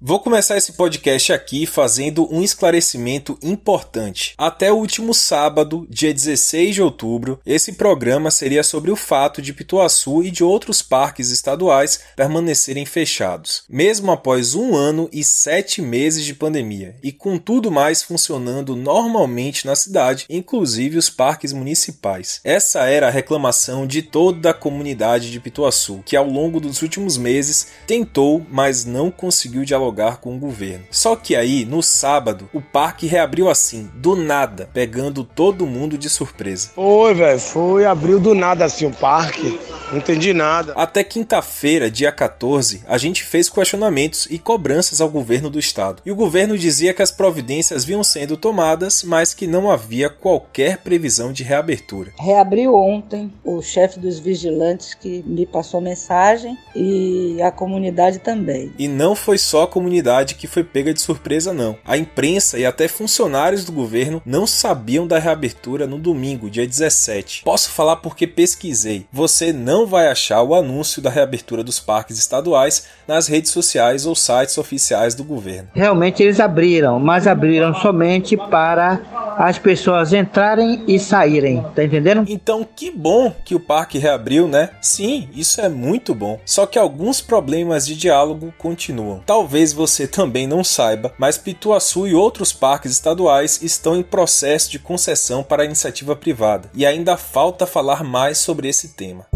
Vou começar esse podcast aqui fazendo um esclarecimento importante. Até o último sábado, dia 16 de outubro, esse programa seria sobre o fato de Pituaçu e de outros parques estaduais permanecerem fechados, mesmo após um ano e sete meses de pandemia, e com tudo mais funcionando normalmente na cidade, inclusive os parques municipais. Essa era a reclamação de toda a comunidade de Pituaçu, que ao longo dos últimos meses tentou, mas não conseguiu dialogar dialogar com o governo. Só que aí, no sábado, o parque reabriu assim, do nada, pegando todo mundo de surpresa. Foi, velho, foi, abriu do nada assim o parque. Não entendi nada. Até quinta-feira, dia 14, a gente fez questionamentos e cobranças ao governo do estado. E o governo dizia que as providências vinham sendo tomadas, mas que não havia qualquer previsão de reabertura. Reabriu ontem o chefe dos vigilantes que me passou mensagem e a comunidade também. E não foi só a comunidade que foi pega de surpresa, não. A imprensa e até funcionários do governo não sabiam da reabertura no domingo, dia 17. Posso falar porque pesquisei. Você não vai achar o anúncio da reabertura dos parques estaduais nas redes sociais ou sites oficiais do governo. Realmente eles abriram, mas abriram somente para as pessoas entrarem e saírem, tá entendendo? Então, que bom que o parque reabriu, né? Sim, isso é muito bom. Só que alguns problemas de diálogo continuam. Talvez talvez você também não saiba, mas Pituaçu e outros parques estaduais estão em processo de concessão para iniciativa privada, e ainda falta falar mais sobre esse tema.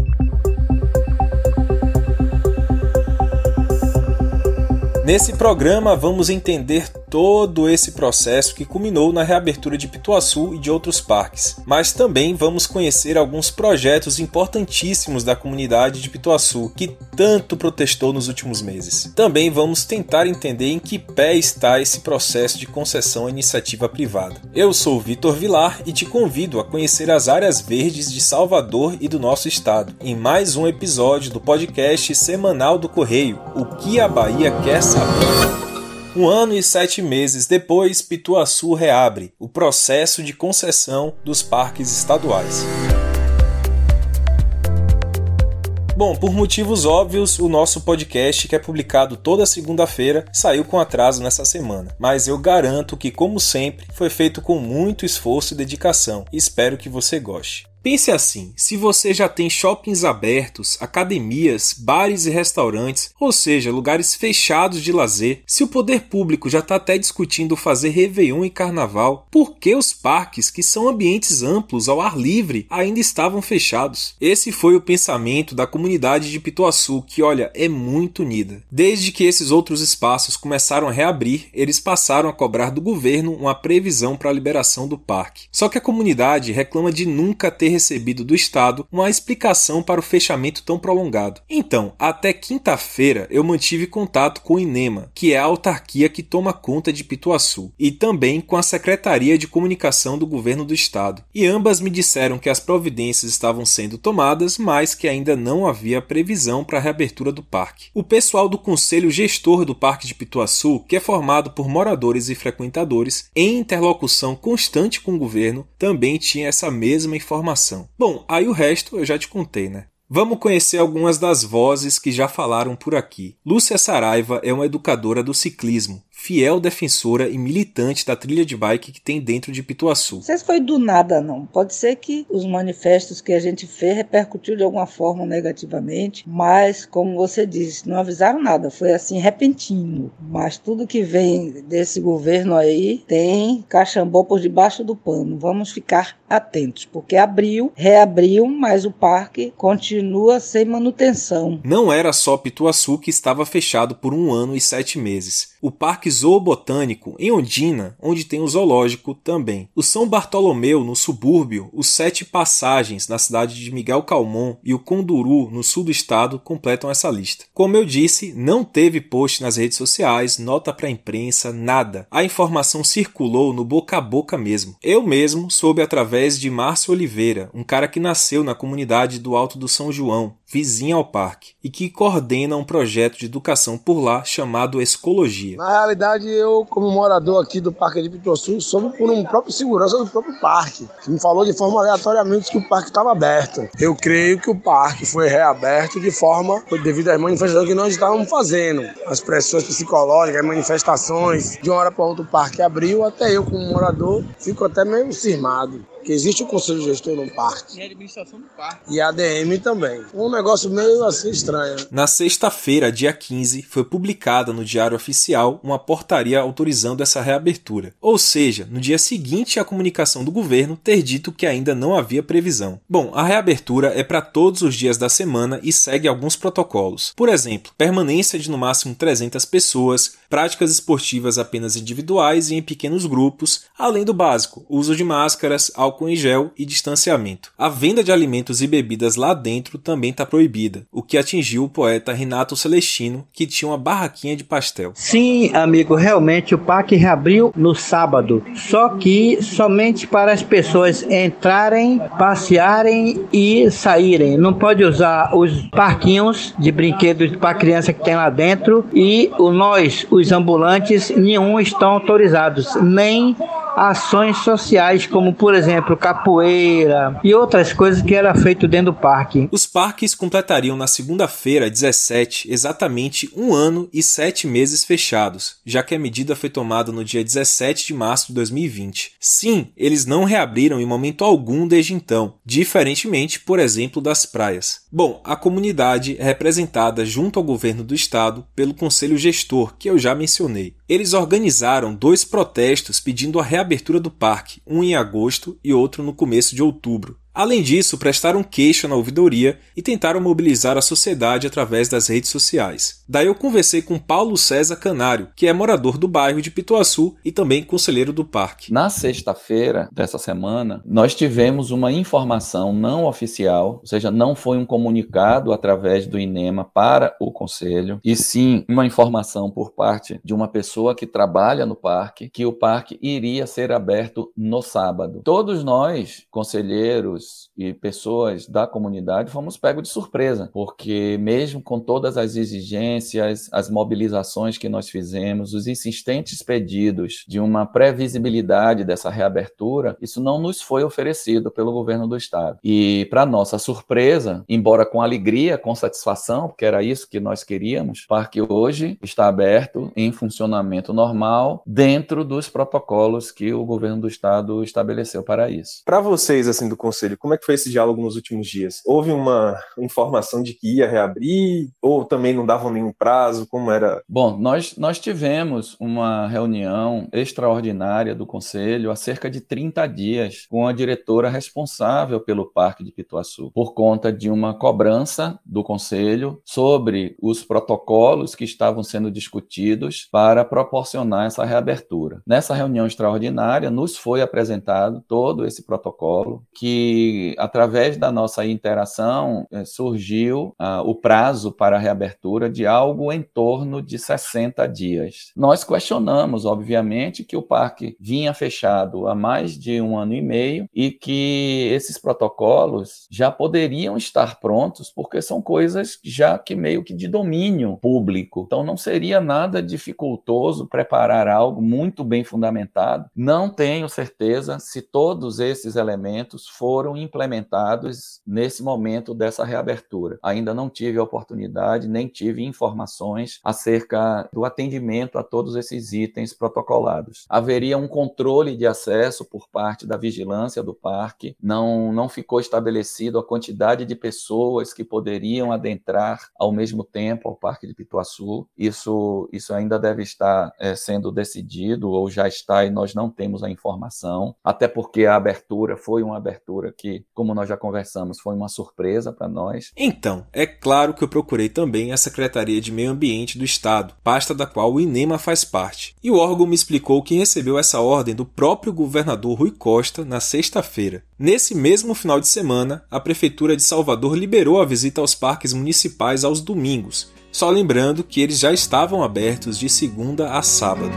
Nesse programa vamos entender todo esse processo que culminou na reabertura de Pituaçu e de outros parques. Mas também vamos conhecer alguns projetos importantíssimos da comunidade de Pituaçu que tanto protestou nos últimos meses. Também vamos tentar entender em que pé está esse processo de concessão à iniciativa privada. Eu sou Vitor Vilar e te convido a conhecer as áreas verdes de Salvador e do nosso estado em mais um episódio do podcast semanal do Correio, O que a Bahia quer saber. Um ano e sete meses depois, Pituaçu reabre o processo de concessão dos parques estaduais. Bom, por motivos óbvios, o nosso podcast, que é publicado toda segunda-feira, saiu com atraso nessa semana. Mas eu garanto que, como sempre, foi feito com muito esforço e dedicação. Espero que você goste. Pense assim: se você já tem shoppings abertos, academias, bares e restaurantes, ou seja, lugares fechados de lazer, se o poder público já está até discutindo fazer Réveillon e Carnaval, por que os parques, que são ambientes amplos ao ar livre, ainda estavam fechados? Esse foi o pensamento da comunidade de Pituaçu, que, olha, é muito unida. Desde que esses outros espaços começaram a reabrir, eles passaram a cobrar do governo uma previsão para a liberação do parque. Só que a comunidade reclama de nunca ter recebido do Estado uma explicação para o fechamento tão prolongado. Então, até quinta-feira eu mantive contato com o INEMA, que é a autarquia que toma conta de Pituaçu, e também com a Secretaria de Comunicação do Governo do Estado. E ambas me disseram que as providências estavam sendo tomadas, mas que ainda não havia previsão para a reabertura do parque. O pessoal do Conselho Gestor do Parque de Pituaçu, que é formado por moradores e frequentadores, em interlocução constante com o governo, também tinha essa mesma informação Bom, aí o resto eu já te contei, né? Vamos conhecer algumas das vozes que já falaram por aqui. Lúcia Saraiva é uma educadora do ciclismo, fiel defensora e militante da trilha de bike que tem dentro de Pituaçu. Não sei se foi do nada, não. Pode ser que os manifestos que a gente fez repercutiu de alguma forma negativamente, mas, como você disse, não avisaram nada. Foi assim, repentino. Mas tudo que vem desse governo aí tem cachambô por debaixo do pano. Vamos ficar atentos, porque abriu, reabriu, mas o parque continua sem manutenção. Não era só Pituaçu que estava fechado por um ano e sete meses. O Parque Zoobotânico, em Ondina, onde tem o zoológico também. O São Bartolomeu, no subúrbio, os Sete Passagens, na cidade de Miguel Calmon, e o Conduru, no sul do estado, completam essa lista. Como eu disse, não teve post nas redes sociais, nota para a imprensa, nada. A informação circulou no boca a boca mesmo. Eu mesmo soube através de Márcio Oliveira, um cara que nasceu na comunidade do Alto do São João, vizinha ao parque, e que coordena um projeto de educação por lá chamado Escologia. Na realidade, eu, como morador aqui do Parque de Pituaçu, soube por um próprio segurança do próprio parque, que me falou de forma aleatoriamente que o parque estava aberto. Eu creio que o parque foi reaberto de forma devido às manifestações que nós estávamos fazendo, as pressões psicológicas, as manifestações. De uma hora para outra o parque abriu, até eu, como morador, fico até meio cismado que existe o conselho gestor no parque. E a administração do parque. E a ADM também. Um negócio meio assim estranho. Na sexta-feira, dia 15, foi publicada no Diário Oficial uma portaria autorizando essa reabertura. Ou seja, no dia seguinte à comunicação do governo ter dito que ainda não havia previsão. Bom, a reabertura é para todos os dias da semana e segue alguns protocolos. Por exemplo, permanência de no máximo 300 pessoas, práticas esportivas apenas individuais e em pequenos grupos, além do básico, uso de máscaras, álcool em gel e distanciamento. A venda de alimentos e bebidas lá dentro também está proibida, o que atingiu o poeta Renato Celestino, que tinha uma barraquinha de pastel. Sim, amigo, realmente o parque reabriu no sábado, só que somente para as pessoas entrarem, passearem e saírem. Não pode usar os parquinhos de brinquedos para criança que tem lá dentro e o nós, os ambulantes, nenhum estão autorizados, nem ações sociais, como por exemplo capoeira e outras coisas que era feito dentro do parque. Os parques completariam na segunda-feira, 17, exatamente um ano e sete meses fechados, já que a medida foi tomada no dia 17 de março de 2020. Sim, eles não reabriram em momento algum desde então, diferentemente, por exemplo, das praias. Bom, a comunidade é representada junto ao governo do estado pelo conselho gestor, que eu já mencionei. Eles organizaram dois protestos pedindo a reabertura do parque, um em agosto e outro no começo de outubro. Além disso, prestaram queixa na ouvidoria e tentaram mobilizar a sociedade através das redes sociais. Daí eu conversei com Paulo César Canário, que é morador do bairro de Pituaçu e também conselheiro do parque. Na sexta-feira dessa semana, nós tivemos uma informação não oficial, ou seja, não foi um comunicado através do INEMA para o conselho, e sim uma informação por parte de uma pessoa que trabalha no parque que o parque iria ser aberto no sábado. Todos nós, conselheiros, e pessoas da comunidade fomos pegos de surpresa, porque mesmo com todas as exigências, as mobilizações que nós fizemos, os insistentes pedidos de uma previsibilidade dessa reabertura, isso não nos foi oferecido pelo governo do estado. E para nossa surpresa, embora com alegria, com satisfação, porque era isso que nós queríamos, o parque hoje está aberto em funcionamento normal dentro dos protocolos que o governo do estado estabeleceu para isso. Para vocês assim do conselho Como é que foi esse diálogo nos últimos dias? Houve uma informação de que ia reabrir ou também não davam nenhum prazo? Como era? Bom, nós, nós tivemos uma reunião extraordinária do Conselho há cerca de 30 dias com a diretora responsável pelo Parque de Pituaçu, por conta de uma cobrança do Conselho sobre os protocolos que estavam sendo discutidos para proporcionar essa reabertura. Nessa reunião extraordinária, nos foi apresentado todo esse protocolo que através da nossa interação, eh, surgiu uh, o prazo para a reabertura de algo em torno de 60 dias. Nós questionamos, obviamente, que o parque vinha fechado há mais de um ano e meio e que esses protocolos já poderiam estar prontos, porque são coisas já que meio que de domínio público. Então, não seria nada dificultoso preparar algo muito bem fundamentado. Não tenho certeza se todos esses elementos foram foram implementados nesse momento dessa reabertura. Ainda não tive oportunidade, nem tive informações acerca do atendimento a todos esses itens protocolados. Haveria um controle de acesso por parte da vigilância do parque, não, não ficou estabelecido a quantidade de pessoas que poderiam adentrar ao mesmo tempo ao Parque de Pituaçu. Isso, isso ainda deve estar é, sendo decidido ou já está e nós não temos a informação, até porque a abertura foi uma abertura que, como nós já conversamos, foi uma surpresa para nós. Então, é claro que eu procurei também a Secretaria de Meio Ambiente do Estado, pasta da qual o INEMA faz parte. E o órgão me explicou que recebeu essa ordem do próprio governador Rui Costa na sexta-feira. Nesse mesmo final de semana, a Prefeitura de Salvador liberou a visita aos parques municipais aos domingos, só lembrando que eles já estavam abertos de segunda a sábado.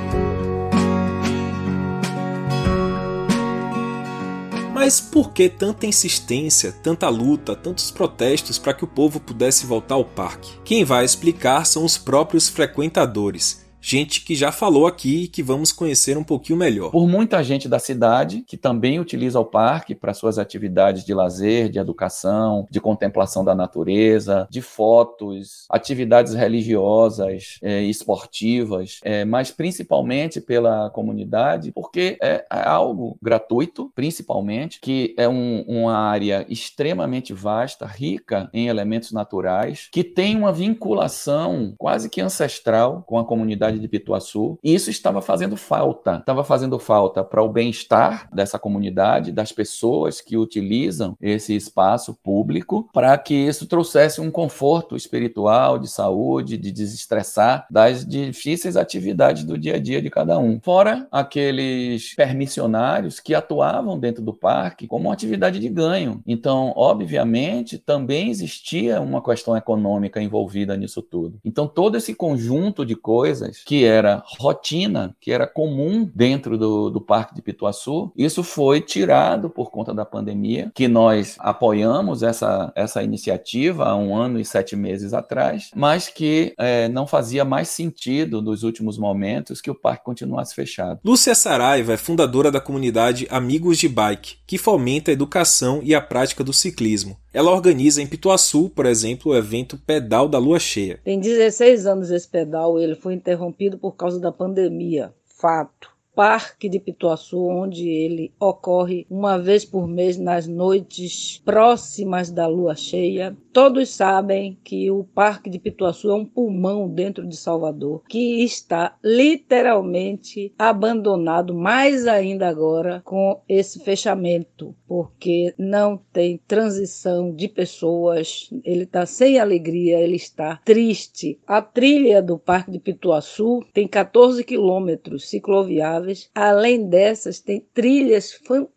Mas por que tanta insistência, tanta luta, tantos protestos para que o povo pudesse voltar ao parque? Quem vai explicar são os próprios frequentadores gente que já falou aqui e que vamos conhecer um pouquinho melhor. Por muita gente da cidade que também utiliza o parque para suas atividades de lazer, de educação, de contemplação da natureza, de fotos, atividades religiosas, é, esportivas, é, mas principalmente pela comunidade, porque é, é algo gratuito, principalmente, que é um, uma área extremamente vasta, rica em elementos naturais, que tem uma vinculação quase que ancestral com a comunidade de Pituaçu, e isso estava fazendo falta. Estava fazendo falta para o bem-estar dessa comunidade, das pessoas que utilizam esse espaço público, para que isso trouxesse um conforto espiritual, de saúde, de desestressar das difíceis atividades do dia a dia de cada um. Fora aqueles permissionários que atuavam dentro do parque como atividade de ganho. Então, obviamente, também existia uma questão econômica envolvida nisso tudo. Então, todo esse conjunto de coisas que era rotina, que era comum dentro do, do Parque de Pituaçu. Isso foi tirado por conta da pandemia, que nós apoiamos essa, essa iniciativa há um ano e sete meses atrás, mas que é, não fazia mais sentido nos últimos momentos que o parque continuasse fechado. Lúcia Saraiva é fundadora da comunidade Amigos de Bike, que fomenta a educação e a prática do ciclismo. Ela organiza em Pituaçu, por exemplo, o evento Pedal da Lua Cheia. Tem 16 anos esse pedal, ele foi interrompido por causa da pandemia. Fato. Parque de Pituaçu, onde ele ocorre uma vez por mês nas noites próximas da lua cheia. Todos sabem que o Parque de Pituaçu é um pulmão dentro de Salvador, que está literalmente abandonado, mais ainda agora com esse fechamento, porque não tem transição de pessoas, ele está sem alegria, ele está triste. A trilha do Parque de Pituaçu tem 14 quilômetros cicloviáveis Além dessas, tem trilhas fantásticas,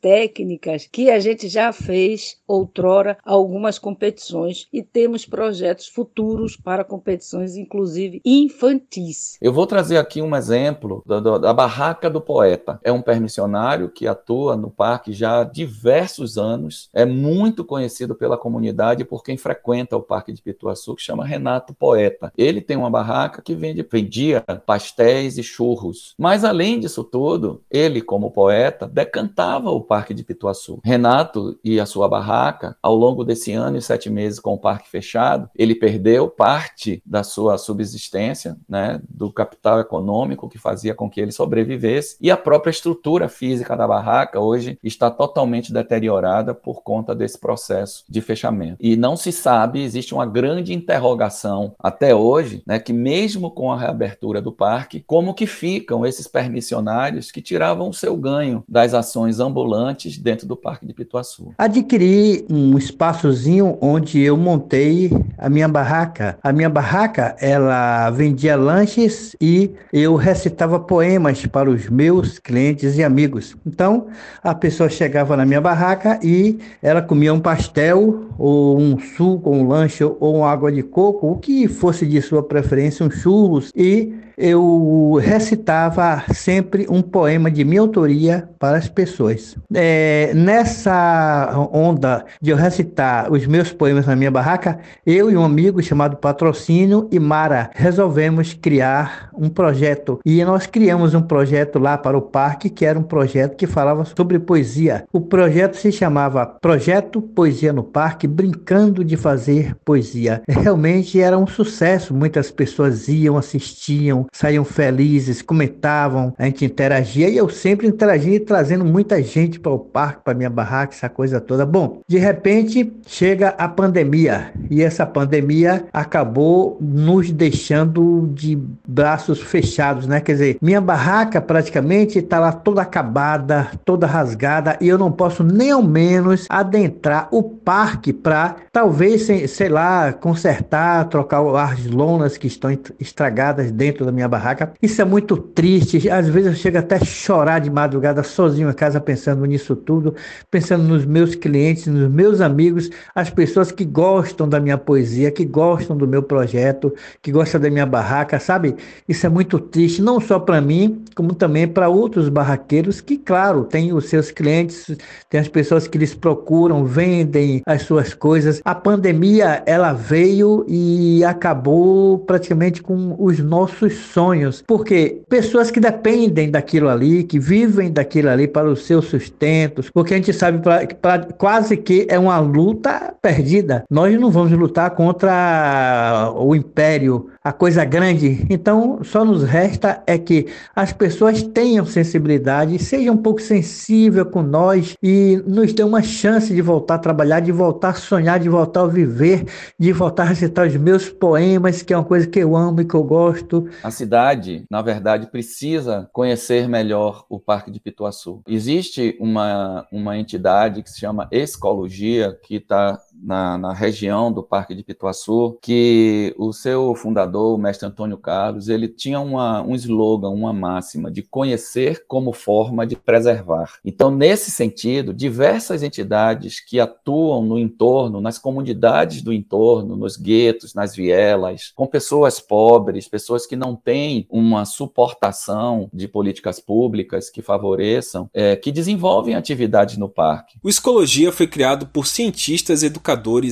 técnicas, que a gente já fez outrora algumas competições e temos projetos futuros para competições, inclusive infantis. Eu vou trazer aqui um exemplo da, da Barraca do Poeta. É um permissionário que atua no parque já há diversos anos, é muito conhecido pela comunidade por quem frequenta o Parque de Pituaçu, que chama Renato Poeta. Ele tem uma barraca que vende, vendia pastéis e churros. Mas além disso tudo, ele, como poeta, decantava o Parque de Pituaçu. Renato e a sua barraca, ao longo desse ano e sete meses com o parque fechado, ele perdeu parte da sua subsistência, né, do capital econômico que fazia com que ele sobrevivesse, e a própria estrutura física da barraca hoje está totalmente deteriorada por conta desse processo de fechamento. E não se sabe, existe uma grande interrogação até hoje, né, que mesmo com a reabertura do parque, como que ficam esses permissionários que tiravam o seu ganho das ações ambulantes dentro do Parque de Pituaçu. Adquiri um espaçozinho onde eu montei a minha barraca. A minha barraca, ela vendia lanches e eu recitava poemas para os meus clientes e amigos. Então, a pessoa chegava na minha barraca e ela comia um pastel ou um suco, um lanche ou uma água de coco, o que fosse de sua preferência, um churros e eu recitava sempre um poema de minha autoria para as pessoas. É, nessa onda de eu recitar os meus poemas na minha barraca, eu e um amigo chamado Patrocínio e Mara resolvemos criar um projeto. E nós criamos um projeto lá para o parque, que era um projeto que falava sobre poesia. O projeto se chamava Projeto Poesia no Parque, brincando de fazer poesia. Realmente era um sucesso, muitas pessoas iam, assistiam, saíam felizes, comentavam, a gente interagia e eu sempre interagia trazendo muita gente para o parque, para minha barraca, essa coisa toda. Bom, de repente chega a pandemia e essa pandemia acabou nos deixando de braços fechados, né? Quer dizer, minha barraca praticamente está lá toda acabada, toda rasgada e eu não posso nem ao menos adentrar o parque para talvez, sei lá, consertar, trocar as lonas que estão estragadas dentro da minha barraca. Isso é muito triste. Às vezes eu chego até a chorar de madrugada sozinho sozinho em casa pensando nisso tudo, pensando nos meus clientes, nos meus amigos, as pessoas que gostam da minha poesia, que gostam do meu projeto, que gostam da minha barraca, sabe? Isso é muito triste, não só para mim, como também para outros barraqueiros que, claro, têm os seus clientes, tem as pessoas que lhes procuram, vendem as suas coisas. A pandemia, ela veio e acabou praticamente com os nossos sonhos, porque pessoas que dependem daquilo ali, que vivem daquilo ali para os seus sustentos, porque a gente sabe pra, pra, quase que é uma luta perdida. Nós não vamos lutar contra o império, a coisa grande. Então, só nos resta é que as pessoas tenham sensibilidade, sejam um pouco sensível com nós e nos dê uma chance de voltar a trabalhar, de voltar a sonhar, de voltar a viver, de voltar a recitar os meus poemas, que é uma coisa que eu amo e que eu gosto. A cidade, na verdade, precisa conhecer melhor o Parque de Pituaçu. Existe uma, uma entidade que se chama Escologia, que está na, na, região do Parque de Pituaçu, que o seu fundador, o mestre Antônio Carlos, ele tinha uma, um slogan, uma máxima de conhecer como forma de preservar. Então, nesse sentido, diversas entidades que atuam no entorno, nas comunidades do entorno, nos guetos, nas vielas, com pessoas pobres, pessoas que não têm uma suportação de políticas públicas que favoreçam, é, que desenvolvem atividades no parque. O Escologia foi criado por cientistas educadores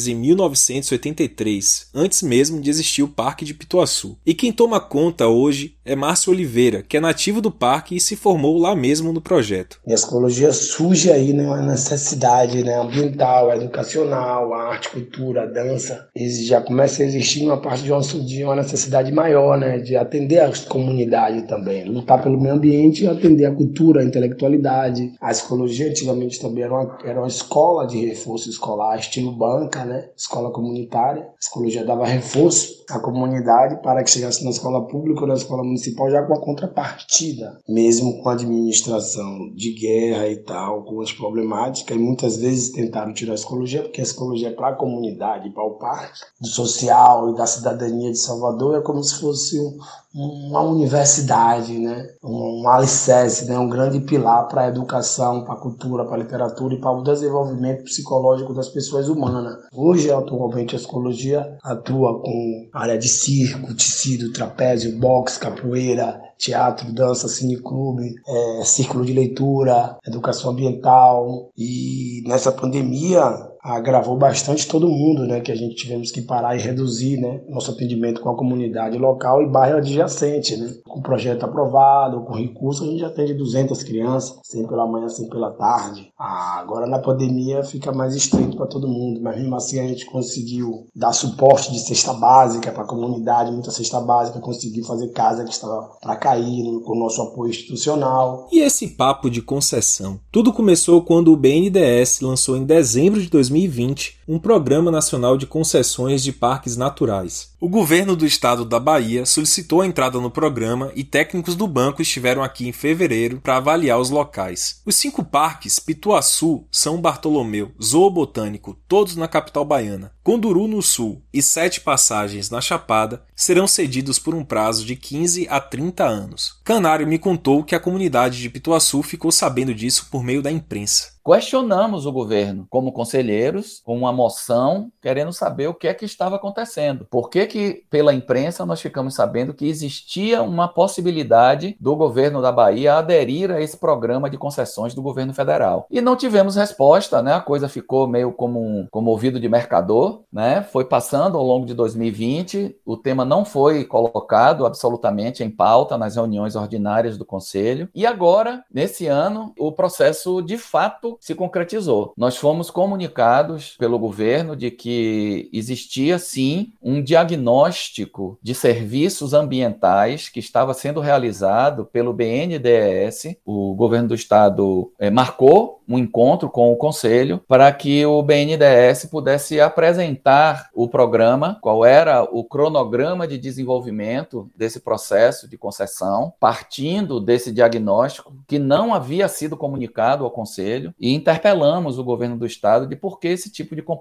em 1983, antes mesmo de existir o Parque de Pituaçu. E quem toma conta hoje é Márcio Oliveira, que é nativo do parque e se formou lá mesmo no projeto. E a psicologia surge aí né, uma necessidade né, ambiental, educacional, arte, cultura, dança. E já começa a existir uma parte de uma, de uma necessidade maior, né, de atender a comunidade também, lutar pelo meio ambiente e atender a cultura, a intelectualidade. A psicologia antigamente também era uma, era uma escola de reforço escolar, estilo banca, né? Escola comunitária. A psicologia dava reforço à comunidade para que chegasse na escola pública ou na escola municipal já com a contrapartida, mesmo com a administração de guerra e tal, com as problemáticas. E muitas vezes tentaram tirar a psicologia, porque a psicologia é para a comunidade, para o parque, do social e da cidadania de Salvador, é como se fosse um, uma universidade, né? um, um alicerce, né? um grande pilar para a educação, para a cultura, para a literatura e para o desenvolvimento psicológico das pessoas humanas. Hoje, atualmente, a psicologia atua com área de circo, tecido, trapézio, boxe, capoeira, teatro, dança, cineclube, é, círculo de leitura, educação ambiental. E nessa pandemia, agravou bastante todo mundo, né? Que a gente tivemos que parar e reduzir, né? Nosso atendimento com a comunidade local e bairro adjacente, né? Com o projeto aprovado, com recurso, a gente atende 200 crianças, sempre pela manhã, sempre pela tarde. Ah, agora na pandemia fica mais estreito para todo mundo, mas mesmo assim a gente conseguiu dar suporte de cesta básica para a comunidade, muita cesta básica, conseguiu fazer casa que estava para cair né? com o nosso apoio institucional. E esse papo de concessão? Tudo começou quando o BNDES lançou em dezembro de 2020 2020 um Programa Nacional de Concessões de Parques Naturais. O governo do estado da Bahia solicitou a entrada no programa e técnicos do banco estiveram aqui em fevereiro para avaliar os locais. Os cinco parques, Pituaçu, São Bartolomeu, Zoobotânico, todos na capital baiana, Conduru no sul e sete passagens na Chapada, serão cedidos por um prazo de 15 a 30 anos. Canário me contou que a comunidade de Pituaçu ficou sabendo disso por meio da imprensa. Questionamos o governo como conselheiros, com uma moção, querendo saber o que é que estava acontecendo. Por que, que pela imprensa, nós ficamos sabendo que existia uma possibilidade do governo da Bahia aderir a esse programa de concessões do governo federal? E não tivemos resposta, né? A coisa ficou meio como, um, como ouvido de mercador, né? Foi passando ao longo de 2020, o tema não foi colocado absolutamente em pauta nas reuniões ordinárias do Conselho. E agora, nesse ano, o processo de fato se concretizou. Nós fomos comunicados pelo governo de que existia sim um diagnóstico de serviços ambientais que estava sendo realizado pelo BNDES. O governo do estado é, marcou um encontro com o conselho para que o BNDES pudesse apresentar o programa, qual era o cronograma de desenvolvimento desse processo de concessão, partindo desse diagnóstico que não havia sido comunicado ao conselho e interpelamos o governo do estado de por que esse tipo de comportamento.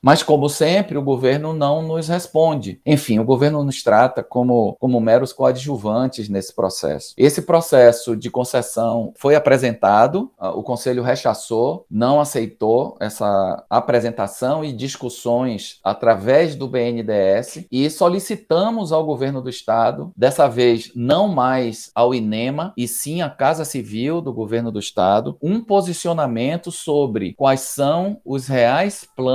Mas, como sempre, o governo não nos responde. Enfim, o governo nos trata como, como meros coadjuvantes nesse processo. Esse processo de concessão foi apresentado, o Conselho rechaçou, não aceitou essa apresentação e discussões através do BNDES e solicitamos ao governo do estado, dessa vez não mais ao INEMA, e sim à Casa Civil do governo do estado, um posicionamento sobre quais são os reais planos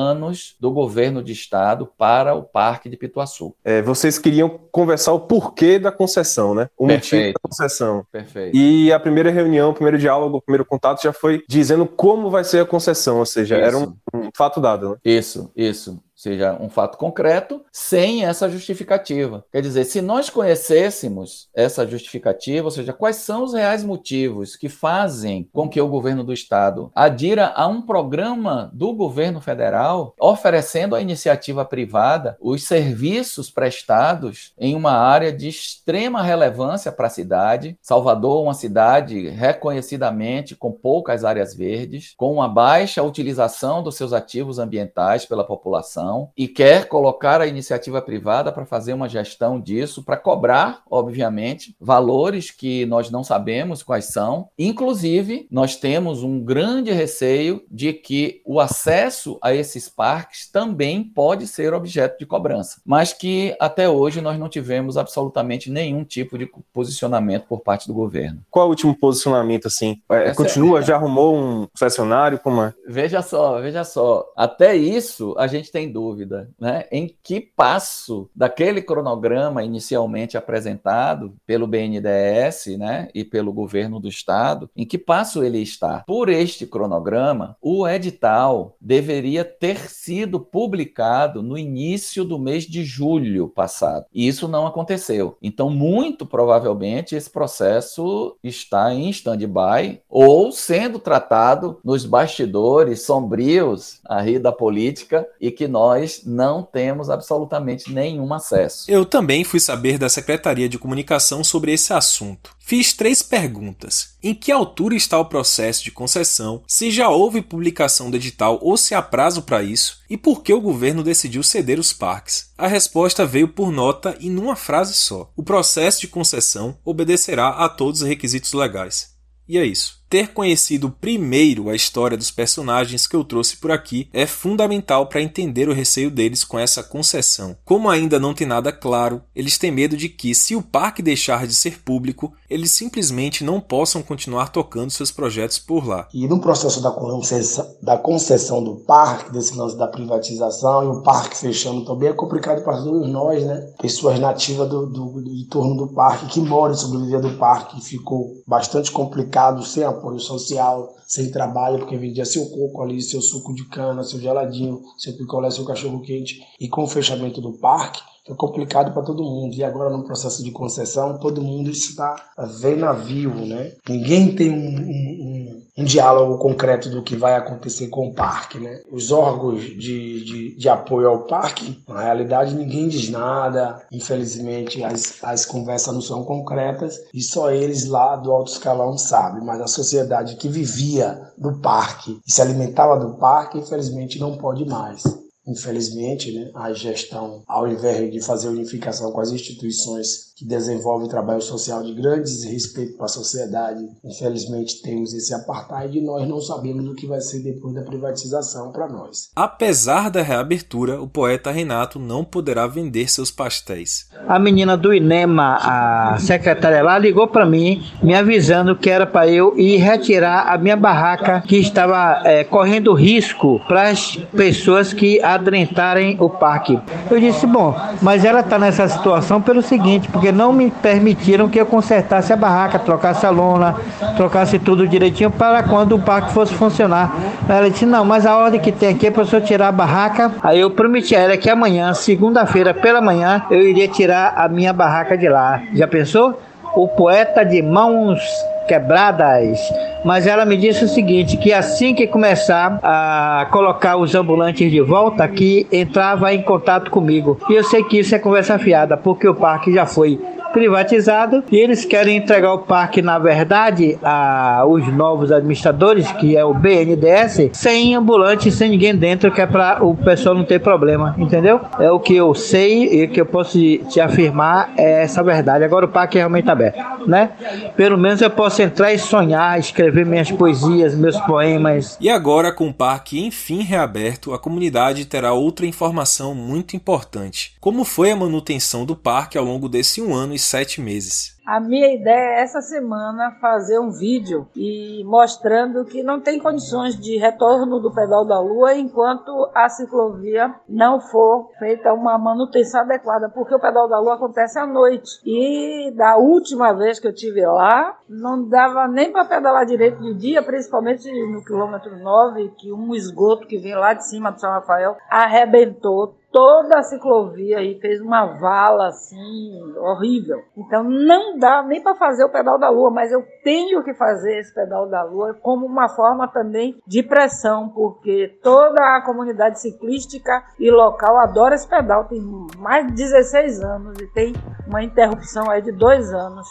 do governo de estado para o Parque de Pituaçu. É, vocês queriam conversar o porquê da concessão, né? O Perfeito. motivo da concessão. Perfeito. E a primeira reunião, o primeiro diálogo, o primeiro contato já foi dizendo como vai ser a concessão, ou seja, era um, um fato dado. Né? Isso, isso seja um fato concreto, sem essa justificativa. Quer dizer, se nós conhecêssemos essa justificativa, ou seja, quais são os reais motivos que fazem com que o governo do estado adira a um programa do governo federal oferecendo à iniciativa privada os serviços prestados em uma área de extrema relevância para a cidade. Salvador, uma cidade reconhecidamente com poucas áreas verdes, com uma baixa utilização dos seus ativos ambientais pela população e quer colocar a iniciativa privada para fazer uma gestão disso, para cobrar, obviamente, valores que nós não sabemos quais são. Inclusive, nós temos um grande receio de que o acesso a esses parques também pode ser objeto de cobrança, mas que até hoje nós não tivemos absolutamente nenhum tipo de posicionamento por parte do governo. Qual é o último posicionamento assim? É, continua, é... já arrumou um concessionário? Como é? Veja só, veja só. Até isso a gente tem dúvida dúvida, né? Em que passo daquele cronograma inicialmente apresentado pelo BNDES, né, e pelo governo do estado, em que passo ele está? Por este cronograma, o edital deveria ter sido publicado no início do mês de julho passado. E isso não aconteceu. Então, muito provavelmente esse processo está em stand-by ou sendo tratado nos bastidores sombrios aí da política e que nós nós não temos absolutamente nenhum acesso. Eu também fui saber da Secretaria de Comunicação sobre esse assunto. Fiz três perguntas. Em que altura está o processo de concessão? Se já houve publicação do edital ou se há prazo para isso? E por que o governo decidiu ceder os parques? A resposta veio por nota e numa frase só. O processo de concessão obedecerá a todos os requisitos legais. E é isso. Ter conhecido primeiro a história dos personagens que eu trouxe por aqui é fundamental para entender o receio deles com essa concessão. Como ainda não tem nada claro, eles têm medo de que, se o parque deixar de ser público, eles simplesmente não possam continuar tocando seus projetos por lá. E no processo da concessão, da concessão do parque, desse lance da privatização e o parque fechando também, é complicado para todos nós, né? Pessoas nativas do, do, do do parque, que moram e sobrevivem do parque, ficou bastante complicado sem a apoio social, sem trabalho, porque vendia seu coco ali, seu suco de cana, seu geladinho, seu picolé, seu cachorro quente. E com o fechamento do parque, foi complicado para todo mundo. E agora, no processo de concessão, todo mundo está vendo a vivo, né? Ninguém tem um, um, um, diálogo concreto do que vai acontecer com o parque, né? Os órgãos de, de, de apoio ao parque, na realidade, ninguém diz nada. Infelizmente, as, as conversas não são concretas e só eles lá do alto escalão sabem. Mas a sociedade que vivia do parque e se alimentava do parque, infelizmente, não pode mais. Infelizmente, né, a gestão, ao invés de fazer unificação com as instituições que desenvolve trabalho social de grande respeito para a sociedade. Infelizmente, temos esse apartheid e nós não sabemos o que vai ser depois da privatização para nós. Apesar da reabertura, o poeta Renato não poderá vender seus pastéis. A menina do INEMA, a secretária lá, ligou para mim, me avisando que era para eu ir retirar a minha barraca que estava é, correndo risco para as pessoas que adentrarem o parque. Eu disse, bom, mas ela está nessa situação pelo seguinte, porque não me permitiram que eu consertasse a barraca, trocasse a lona, trocasse tudo direitinho para quando o parque fosse funcionar. Ela disse, não, mas a ordem que tem aqui é para o senhor tirar a barraca. Aí eu prometi a ela que amanhã, segunda-feira pela manhã, eu iria tirar a minha barraca de lá. Já pensou? O poeta de mãos quebradas. Mas ela me disse o seguinte, que assim que começar a colocar os ambulantes de volta, que entrava em contato comigo. E eu sei que isso é conversa fiada, porque o parque já foi privatizado e eles querem entregar o parque, na verdade, aos novos administradores, que é o BNDES, sem ambulante, sem ninguém dentro, que é para o pessoal não ter problema, entendeu? É o que eu sei e que eu posso te afirmar é essa verdade. Agora o parque é realmente aberto, né? Pelo menos eu posso entrar e sonhar, escrever minhas poesias, meus poemas. E agora, com o parque enfim reaberto, a comunidade terá outra informação muito importante. Como foi a manutenção do parque ao longo desse um ano e sete meses? A minha ideia é essa semana fazer um vídeo e mostrando que não tem condições de retorno do pedal da lua enquanto a ciclovia não for feita uma manutenção adequada, porque o pedal da lua acontece à noite. E da última vez que eu tive lá, não dava nem para pedalar direito de dia, principalmente no quilômetro 9, que um esgoto que vem lá de cima do São Rafael arrebentou toda a ciclovia e fez uma vala assim horrível. Então não dá nem para fazer o pedal da lua, mas eu tenho que fazer esse pedal da lua como uma forma também de pressão, porque toda a comunidade ciclística e local adora esse pedal. Tem mais de 16 anos e tem uma interrupção aí de dois anos.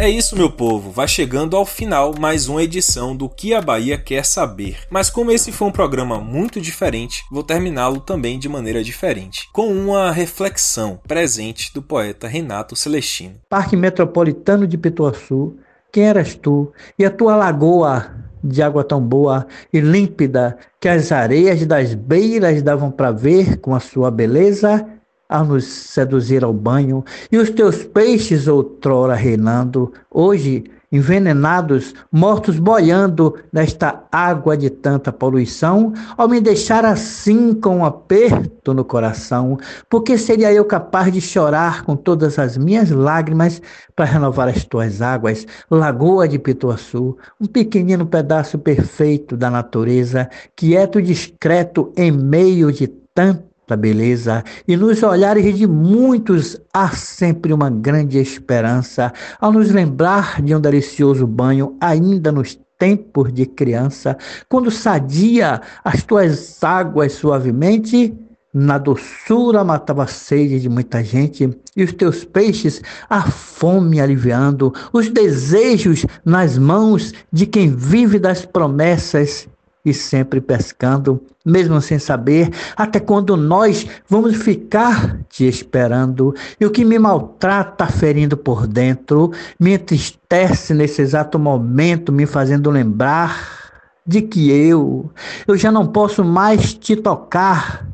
É isso, meu povo. Vai chegando ao final mais uma edição do Que a Bahia Quer Saber. Mas como esse foi um programa muito diferente, vou terminá-lo também de maneira diferente, com uma reflexão presente do poeta Renato Celestino. Parque Metropolitano de Pituaçu, quem eras tu? E a tua lagoa de água tão boa e límpida que as areias das beiras davam para ver com a sua beleza a nos seduzir ao banho, e os teus peixes outrora reinando, hoje envenenados, mortos boiando nesta água de tanta poluição, ao me deixar assim com um aperto no coração, porque seria eu capaz de chorar com todas as minhas lágrimas para renovar as tuas águas, lagoa de Pituaçu, um pequenino pedaço perfeito da natureza, quieto e discreto em meio de tanto da beleza, e nos olhares de muitos há sempre uma grande esperança, ao nos lembrar de um delicioso banho ainda nos tempos de criança, quando sadia as tuas águas suavemente, na doçura matava a sede de muita gente, e os teus peixes a fome aliviando, os desejos nas mãos de quem vive das promessas e sempre pescando, mesmo sem saber até quando nós vamos ficar te esperando. E o que me maltrata ferindo por dentro, me entristece nesse exato momento, me fazendo lembrar de que eu, eu já não posso mais te tocar,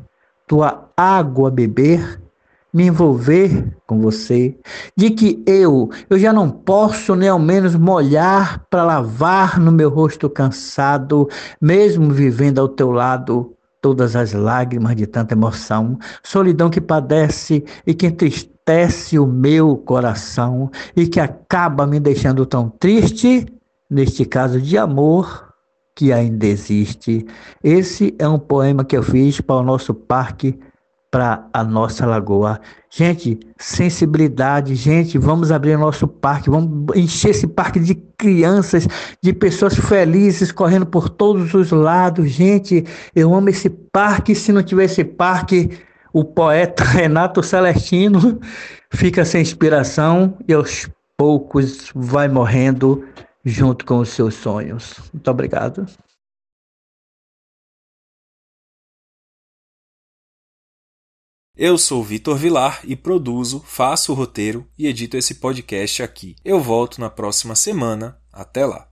tua água beber me envolver com você, de que eu, eu já não posso nem ao menos molhar para lavar no meu rosto cansado, mesmo vivendo ao teu lado todas as lágrimas de tanta emoção, solidão que padece e que entristece o meu coração e que acaba me deixando tão triste, neste caso de amor que ainda existe. Esse é um poema que eu fiz para o nosso parque para a nossa lagoa. Gente, sensibilidade, gente, vamos abrir nosso parque, vamos encher esse parque de crianças, de pessoas felizes correndo por todos os lados. Gente, eu amo esse parque. Se não tiver esse parque, o poeta Renato Celestino fica sem inspiração e aos poucos vai morrendo junto com os seus sonhos. Muito obrigado. Eu sou Vitor Vilar e produzo, faço o roteiro e edito esse podcast aqui. Eu volto na próxima semana. Até lá.